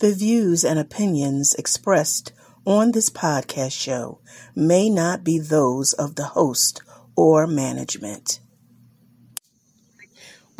The views and opinions expressed on this podcast show may not be those of the host or management.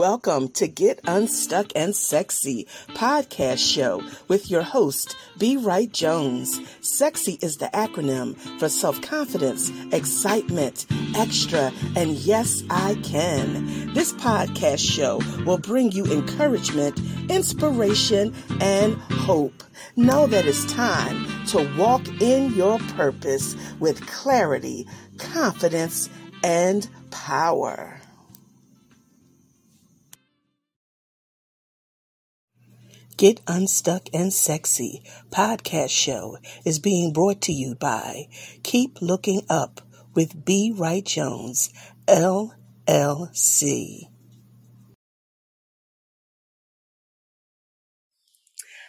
Welcome to Get Unstuck and Sexy podcast show with your host, B. Wright Jones. Sexy is the acronym for self confidence, excitement, extra, and yes, I can. This podcast show will bring you encouragement, inspiration, and hope. Know that it's time to walk in your purpose with clarity, confidence, and power. Get Unstuck and Sexy podcast show is being brought to you by Keep Looking Up with B. Wright Jones, LLC.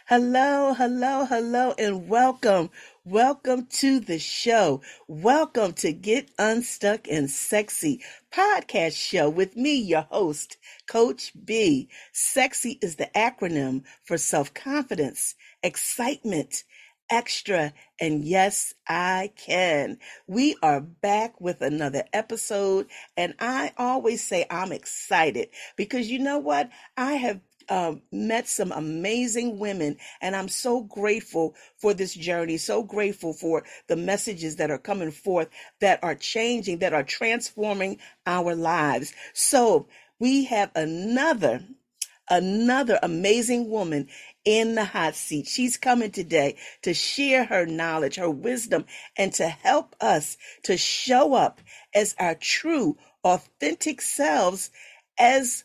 Hello, hello, hello, and welcome. Welcome to the show. Welcome to Get Unstuck and Sexy podcast show with me, your host, Coach B. Sexy is the acronym for self confidence, excitement, extra, and yes, I can. We are back with another episode, and I always say I'm excited because you know what? I have um, met some amazing women, and I'm so grateful for this journey, so grateful for the messages that are coming forth that are changing, that are transforming our lives. So we have another, another amazing woman in the hot seat. She's coming today to share her knowledge, her wisdom, and to help us to show up as our true, authentic selves as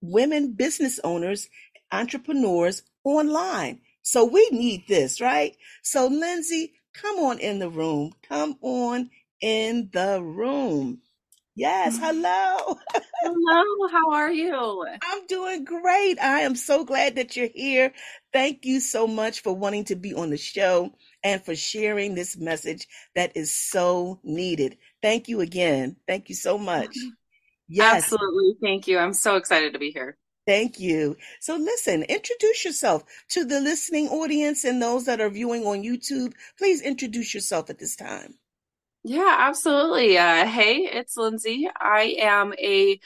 women business owners, entrepreneurs online. So we need this, right? So Lynsey, come on in the room. Come on in the room. Yes, mm-hmm. hello. Hello, how are you? I'm doing great. I am so glad that you're here. Thank you so much for wanting to be on the show and for sharing this message that is so needed. Thank you again. Thank you so much. Yes. Absolutely. Thank you. I'm so excited to be here. Thank you. So, listen, introduce yourself to the listening audience and those that are viewing on YouTube. Please introduce yourself at this time. Yeah, absolutely. Uh, hey, it's Lynsey. I am a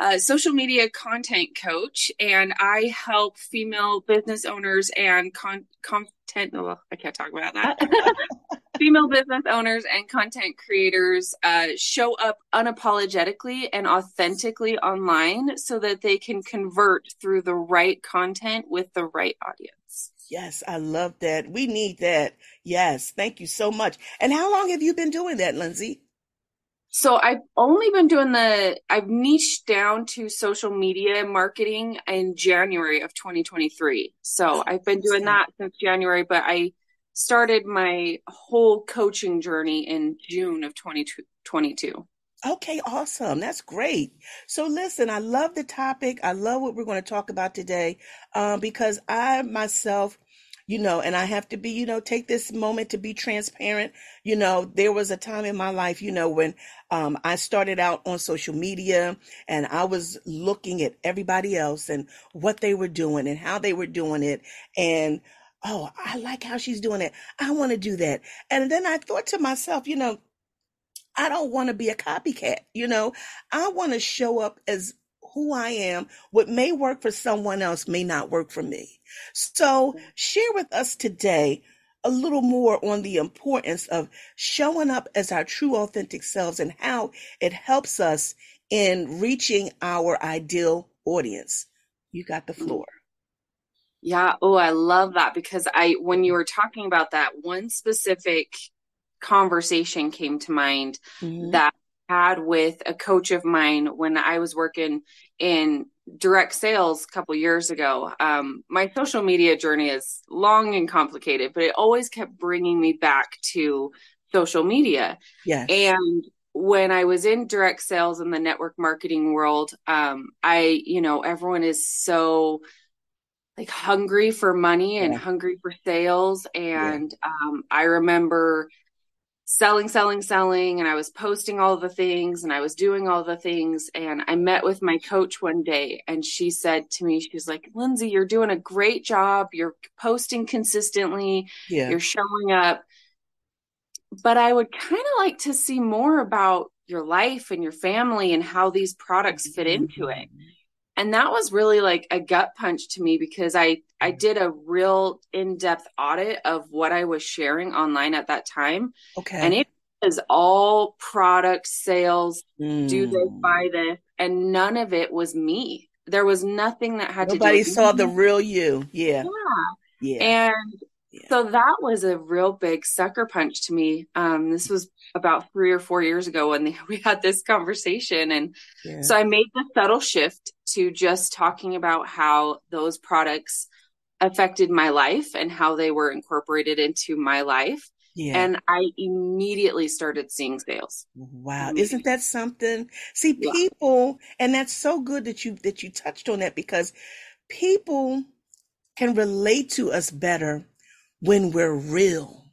uh, social media content coach, and I help female business owners and con- content. Oh, I can't talk about that. female business owners and content creators uh, show up unapologetically and authentically online so that they can convert through the right content with the right audience. Yes, I love that. We need that. Yes, thank you so much. And how long have you been doing that, Lynsey? So I've only been doing the I've niched down to social media marketing in January of 2023. So I've been doing that since January, but I started my whole coaching journey in June of 2022. Okay, awesome. That's great. So, listen, I love the topic. I love what we're going to talk about today um, because I myself, you know, and I have to be, you know, take this moment to be transparent. You know, there was a time in my life, you know, when um, I started out on social media and I was looking at everybody else and what they were doing and how they were doing it. And oh, I like how she's doing it. I want to do that. And then I thought to myself, you know, I don't want to be a copycat. You know, I want to show up as who I am. What may work for someone else may not work for me. So share with us today a little more on the importance of showing up as our true authentic selves and how it helps us in reaching our ideal audience. You got the floor. Yeah. Oh, I love that because I, when you were talking about that, one specific conversation came to mind mm-hmm. that I had with a coach of mine when I was working in direct sales a couple years ago. Um, my social media journey is long and complicated, but it always kept bringing me back to social media. Yes. And when I was in direct sales in the network marketing world, um, I, you know, everyone is so like hungry for money and yeah. hungry for sales. And yeah. um, I remember selling, selling, selling. And I was posting all the things and I was doing all the things. And I met with my coach one day and she said to me, She's like, Lynsey, you're doing a great job. You're posting consistently, Yeah. you're showing up. But I would kind of like to see more about your life and your family and how these products fit into it and that was really like a gut punch to me because i i did a real in-depth audit of what i was sharing online at that time Okay. and it was all product sales Mm. do this buy this and none of it was me there was nothing that had Nobody to do with saw me. the real you. Yeah. yeah Yeah. and Yeah. so that was a real big sucker punch to me um this was about three or four years ago when we had this conversation and yeah. so I made the subtle shift to just talking about how those products affected my life and how they were incorporated into my life. yeah. And I immediately started seeing sales. Wow, isn't that something? See, Yeah. people, and that's so good that you that you touched on that because people can relate to us better when we're real,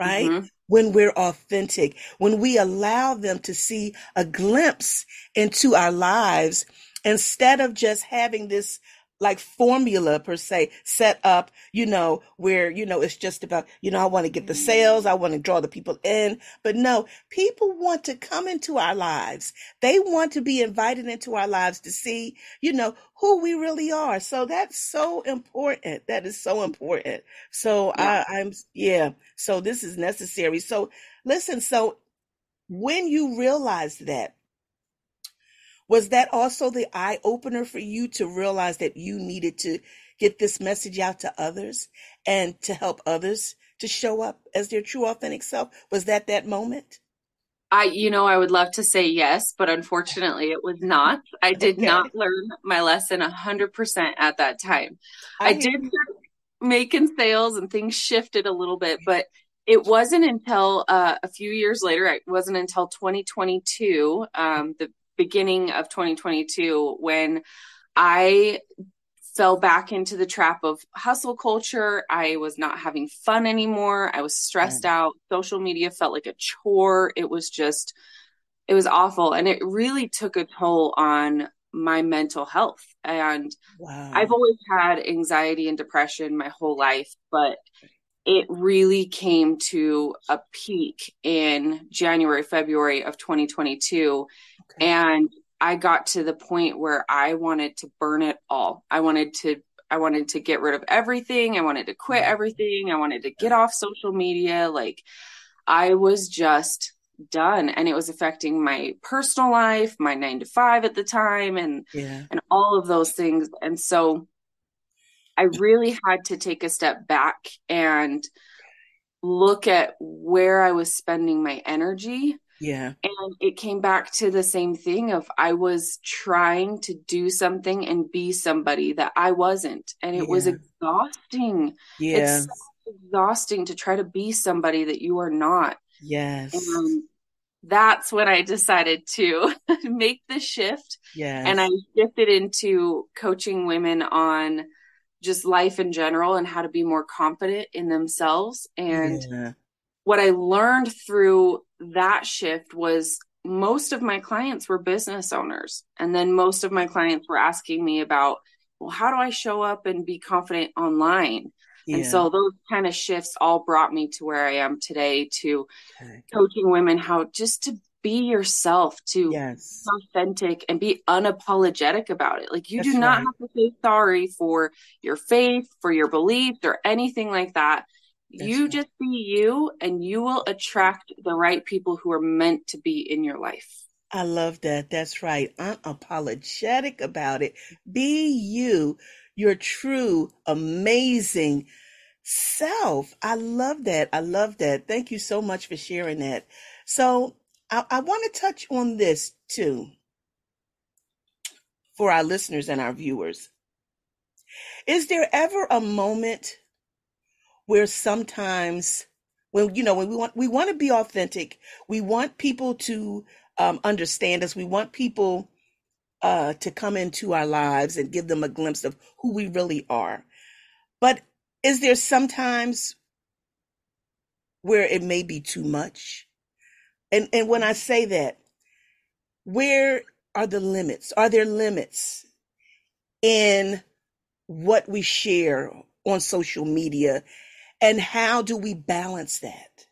right? Mhm. When we're authentic, when we allow them to see a glimpse into our lives instead of just having this like formula per se set up, you know, where, you know, it's just about, you know, I want to get the sales, I want to draw the people in. But no, people want to come into our lives. They want to be invited into our lives to see, you know, who we really are. So that's so important. That is so important. So Yeah. I, I'm, yeah. So this is necessary. So listen, so when you realize that, was that also the eye opener for you to realize that you needed to get this message out to others and to help others to show up as their true authentic self? Was that that moment? I, you know, I would love to say yes, but unfortunately it was not. I did Okay. not learn my lesson a hundred percent at that time. I hear did start making sales and things shifted a little bit, but it wasn't until uh, a few years later, it wasn't until 2022, um, the beginning of 2022, when I fell back into the trap of hustle culture. I was not having fun anymore. I was stressed mm. out. Social media felt like a chore. It was just, it was awful. And it really took a toll on my mental health. And Wow. I've always had anxiety and depression my whole life, but it really came to a peak in January, February of 2022. Okay. And I got to the point where I wanted to burn it all. I wanted to I wanted to get rid of everything. I wanted to quit everything. I wanted to get off social media. Like I was just done and it was affecting my personal life, my 9 to 5 at the time and yeah. and all of those things. And so I really had to take a step back and look at where I was spending my energy. Yeah. And it came back to the same thing of I was trying to do something and be somebody that I wasn't. And it was exhausting. Yeah. It's so exhausting to try to be somebody that you are not. Yes. And that's when I decided to make the shift Yes. and I shifted into coaching women on just life in general and how to be more confident in themselves. And yeah. what I learned through that shift was most of my clients were business owners. And then most of my clients were asking me about, well, how do I show up and be confident online? And so those kind of shifts all brought me to where I am today to Okay. coaching women how just to be yourself, to Yes. authentic and be unapologetic about it. Like you That's do not right. have to say sorry for your faith, for your beliefs, or anything like that. That's you right. just be you, and you will attract the right people who are meant to be in your life. I love that. That's right. Unapologetic about it. Be you, your true, amazing self. I love that. I love that. Thank you so much for sharing that. So I, I want to touch on this too for our listeners and our viewers. Is there ever a moment where sometimes when you know when we want we want to be authentic, we want people to um, understand us, we want people uh, to come into our lives and give them a glimpse of who we really are. But is there sometimes where it may be too much? And and when I say that, where are the limits? Are there limits in what we share on social media and how do we balance that?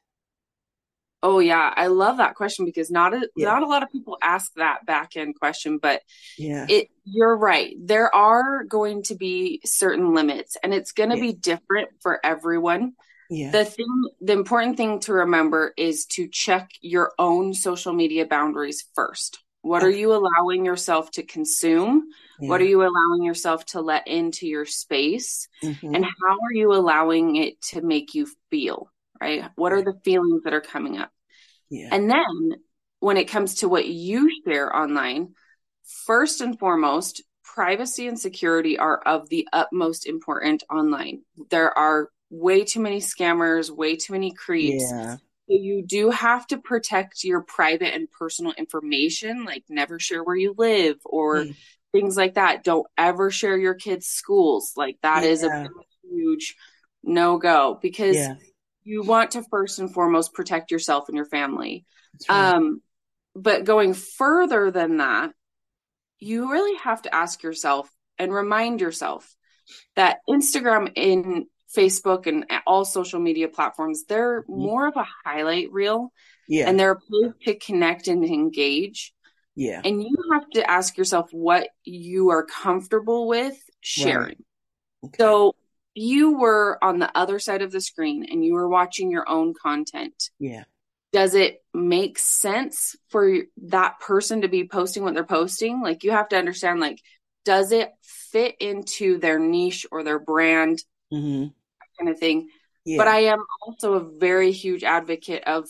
Oh yeah, I love that question because not a, yeah. not a lot of people ask that back end question, but yeah, it you're right. There are going to be certain limits, and it's going to yeah. be different for everyone. Yeah. The thing, the important thing to remember is to check your own social media boundaries first. What okay. are you allowing yourself to consume? Yeah. What are you allowing yourself to let into your space? Mm-hmm. And how are you allowing it to make you feel? Right? What are the feelings that are coming up? Yeah. And then when it comes to what you share online, first and foremost, privacy and security are of the utmost important online. There are way too many scammers, way too many creeps. Yeah. So you do have to protect your private and personal information, like never share where you live or mm. Things like that. Don't ever share your kids' schools. Like that yeah. is a huge no go because yeah you want to first and foremost protect yourself and your family. Right. Um, but going further than that, you really have to ask yourself and remind yourself that Instagram and Facebook and all social media platforms, they're mm-hmm. more of a highlight reel. Yeah. And they're a place to connect and engage. Yeah. And you have to ask yourself what you are comfortable with sharing. Right. Okay. So you were on the other side of the screen and you were watching your own content. Yeah. Does it make sense for that person to be posting what they're posting? Like you have to understand like does it fit into their niche or their brand mm-hmm. kind of thing. Yeah. But I am also a very huge advocate of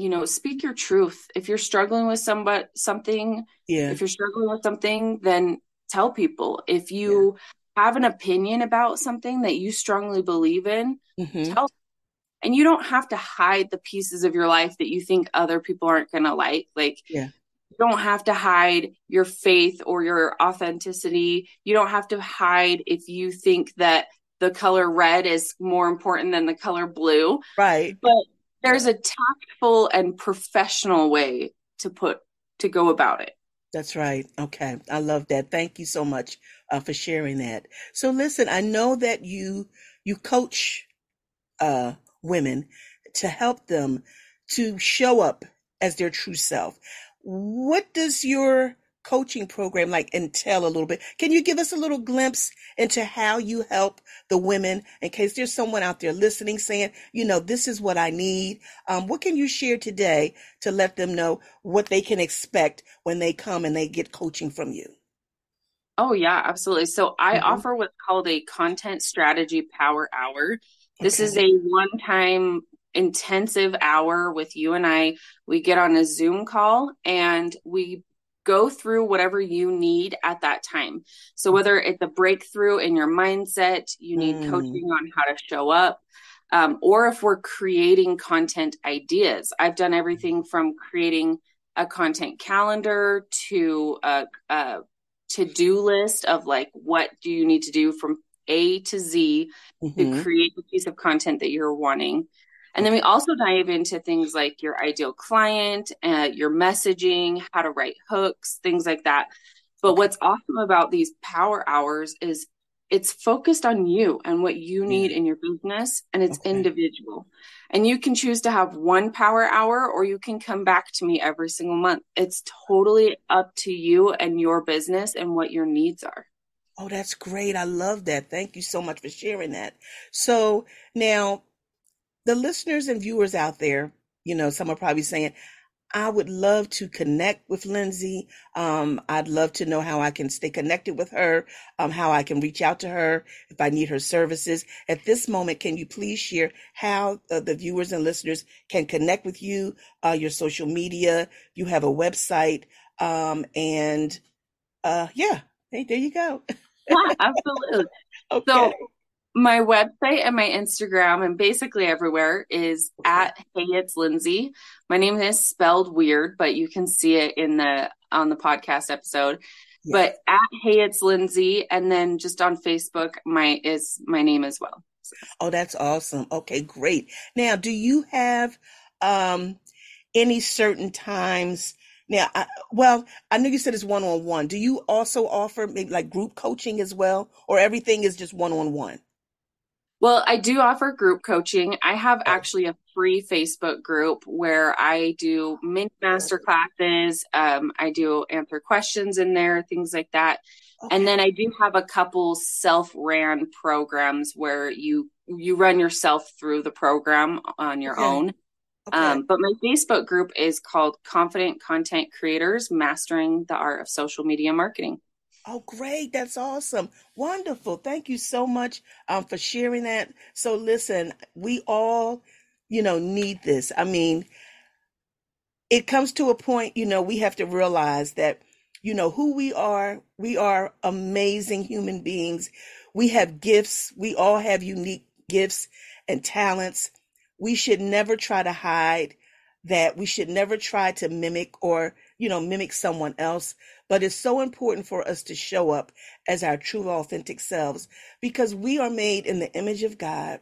you know speak your truth if you're struggling with somebody something yeah if you're struggling with something then tell people if you have an opinion about something that you strongly believe in, mm-hmm. tell and you don't have to hide the pieces of your life that you think other people aren't going to like. Like, yeah. you don't have to hide your faith or your authenticity. You don't have to hide if you think that the color red is more important than the color blue. Right. But there's a tactful and professional way to put to go about it. That's right. Okay. I love that. Thank you so much uh, for sharing that. So listen, I know that you you coach uh, women to help them to show up as their true self. What does your coaching program like entail a little bit? Can you give us a little glimpse into how you help the women in case there's someone out there listening saying, you know, this is what I need? Um, what can you share today to let them know what they can expect when they come and they get coaching from you? Oh, yeah, absolutely. So I mm-hmm. offer what's called a content strategy power hour. This okay. is a one time intensive hour with you and I. We get on a Zoom call and we go through whatever you need at that time. So whether it's a breakthrough in your mindset, you need mm. coaching on how to show up, um, or if we're creating content ideas. I've done everything from creating a content calendar to a, a to-do list of like what do you need to do from A to Z mm-hmm. to create the piece of content that you're wanting. And then we also dive into things like your ideal client, uh, your messaging, how to write hooks, things like that. But what's awesome about these power hours is it's focused on you and what you need yeah. in your business and it's okay. individual. And you can choose to have one power hour or you can come back to me every single month. It's totally up to you and your business and what your needs are. Oh, that's great. I love that. Thank you so much for sharing that. So now the listeners and viewers out there, you know, some are probably saying, I would love to connect with Lynsey. Um, I'd love to know how I can stay connected with her, um, how I can reach out to her if I need her services. At this moment, can you please share how uh, the viewers and listeners can connect with you, uh, your social media? You have a website, um, and uh, yeah, hey, there you go. yeah, absolutely. okay. So my website and my Instagram and basically everywhere is at Hey It's Lynsey. My name is spelled weird, but you can see it in the on the podcast episode. Yes. But at Hey It's Lynsey, and then just on Facebook, my is my name as well. Oh, that's awesome. Okay, great. Now, do you have um any certain times? Now, I, well, I know you said it's one on one. Do you also offer maybe like group coaching as well, or everything is just one on one? Well, I do offer group coaching. I have actually a free Facebook group where I do mini master classes. Um, I do answer questions in there, things like that. Okay. And then I do have a couple self-ran programs where you you run yourself through the program on your okay. own. Okay. Um, but my Facebook group is called Confident Content Creators Mastering the Art of Social Media Marketing. Oh, great. That's awesome. Wonderful. Thank you so much um, for sharing that. So, listen, we all, you know, need this. I mean, it comes to a point, you know, we have to realize that, you know, who we are. We are amazing human beings. We have gifts. We all have unique gifts and talents. We should never try to hide that. We should never try to mimic or, you know, mimic someone else. But it's so important for us to show up as our true, authentic selves because we are made in the image of God.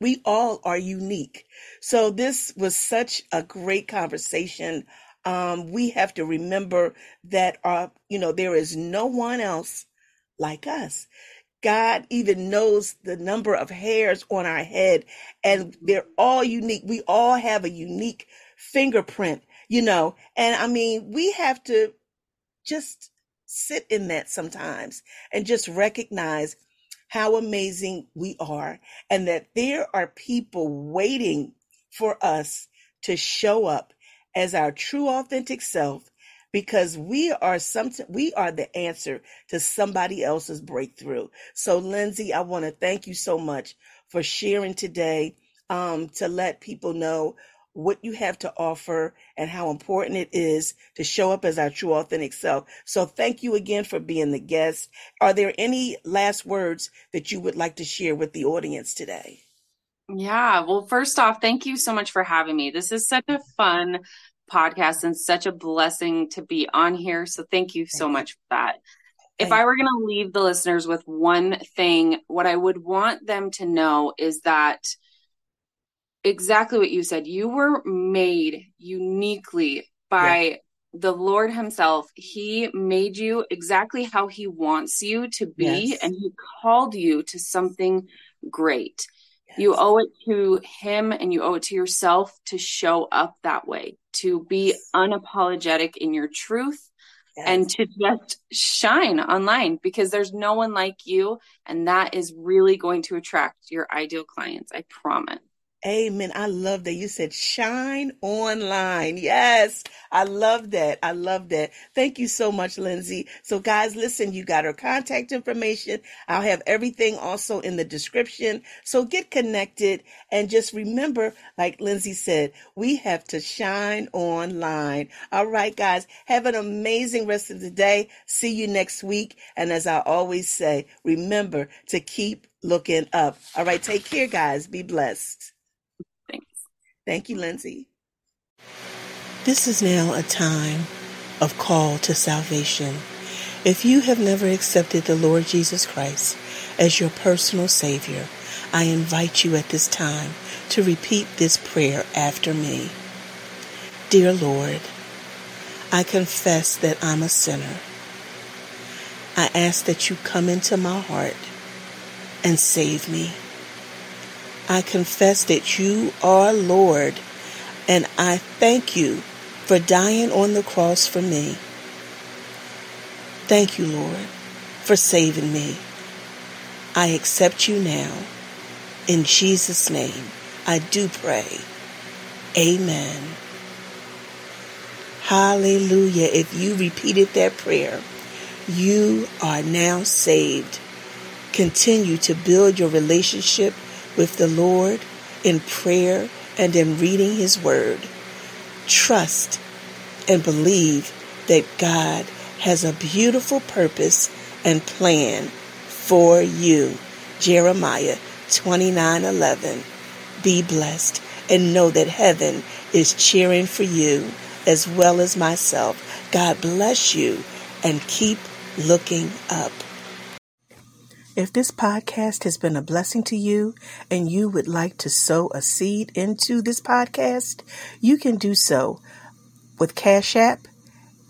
We all are unique. So this was such a great conversation. Um, we have to remember that, uh, you know, there is no one else like us. God even knows the number of hairs on our head, and they're all unique. We all have a unique fingerprint, you know. And I mean, we have to just sit in that sometimes and just recognize how amazing we are and that there are people waiting for us to show up as our true authentic self because we are some we are the answer to somebody else's breakthrough. So Lynsey, I want to thank you so much for sharing today um, to let people know what you have to offer and how important it is to show up as our true authentic self. So thank you again for being the guest. Are there any last words that you would like to share with the audience today? Yeah, well, first off, thank you so much for having me. This is such a fun podcast and such a blessing to be on here. So thank you so much for that. If I were going to leave the listeners with one thing, what I would want them to know is that exactly what you said. You were made uniquely by yeah. the Lord Himself. He made you exactly how He wants you to be, yes. and He called you to something great. Yes. You owe it to Him and you owe it to yourself to show up that way, to be unapologetic in your truth. Yes. and to just shine online because there's no one like you and that is really going to attract your ideal clients i promise Amen. I love that. You said shine online. Yes. I love that. I love that. Thank you so much, Lynsey. So guys, listen, you got her contact information. I'll have everything also in the description. So get connected and just remember, like Lynsey said, we have to shine online. All right, guys, have an amazing rest of the day. See you next week. And as I always say, remember to keep looking up. All right. Take care, guys. Be blessed. Thank you, Lynsey. This is now a time of call to salvation. If you have never accepted the Lord Jesus Christ as your personal Savior, I invite you at this time to repeat this prayer after me. Dear Lord, I confess that I'm a sinner. I ask that you come into my heart and save me. I confess that you are Lord, and I thank you for dying on the cross for me. Thank you, Lord, for saving me. I accept you now. In Jesus' name, I do pray. Amen. Hallelujah. If you repeated that prayer, you are now saved. Continue to build your relationship with the Lord in prayer and in reading His Word. Trust and believe that God has a beautiful purpose and plan for you. Jeremiah 29:11. Be blessed and know that heaven is cheering for you as well as myself. God bless you and keep looking up. If this podcast has been a blessing to you and you would like to sow a seed into this podcast, you can do so with Cash App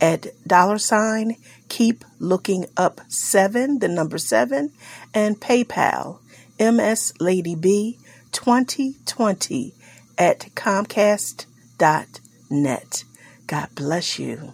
at dollar sign keep looking up seven, the number seven, and PayPal MS Lady B 2020 at Comcast.net. God bless you.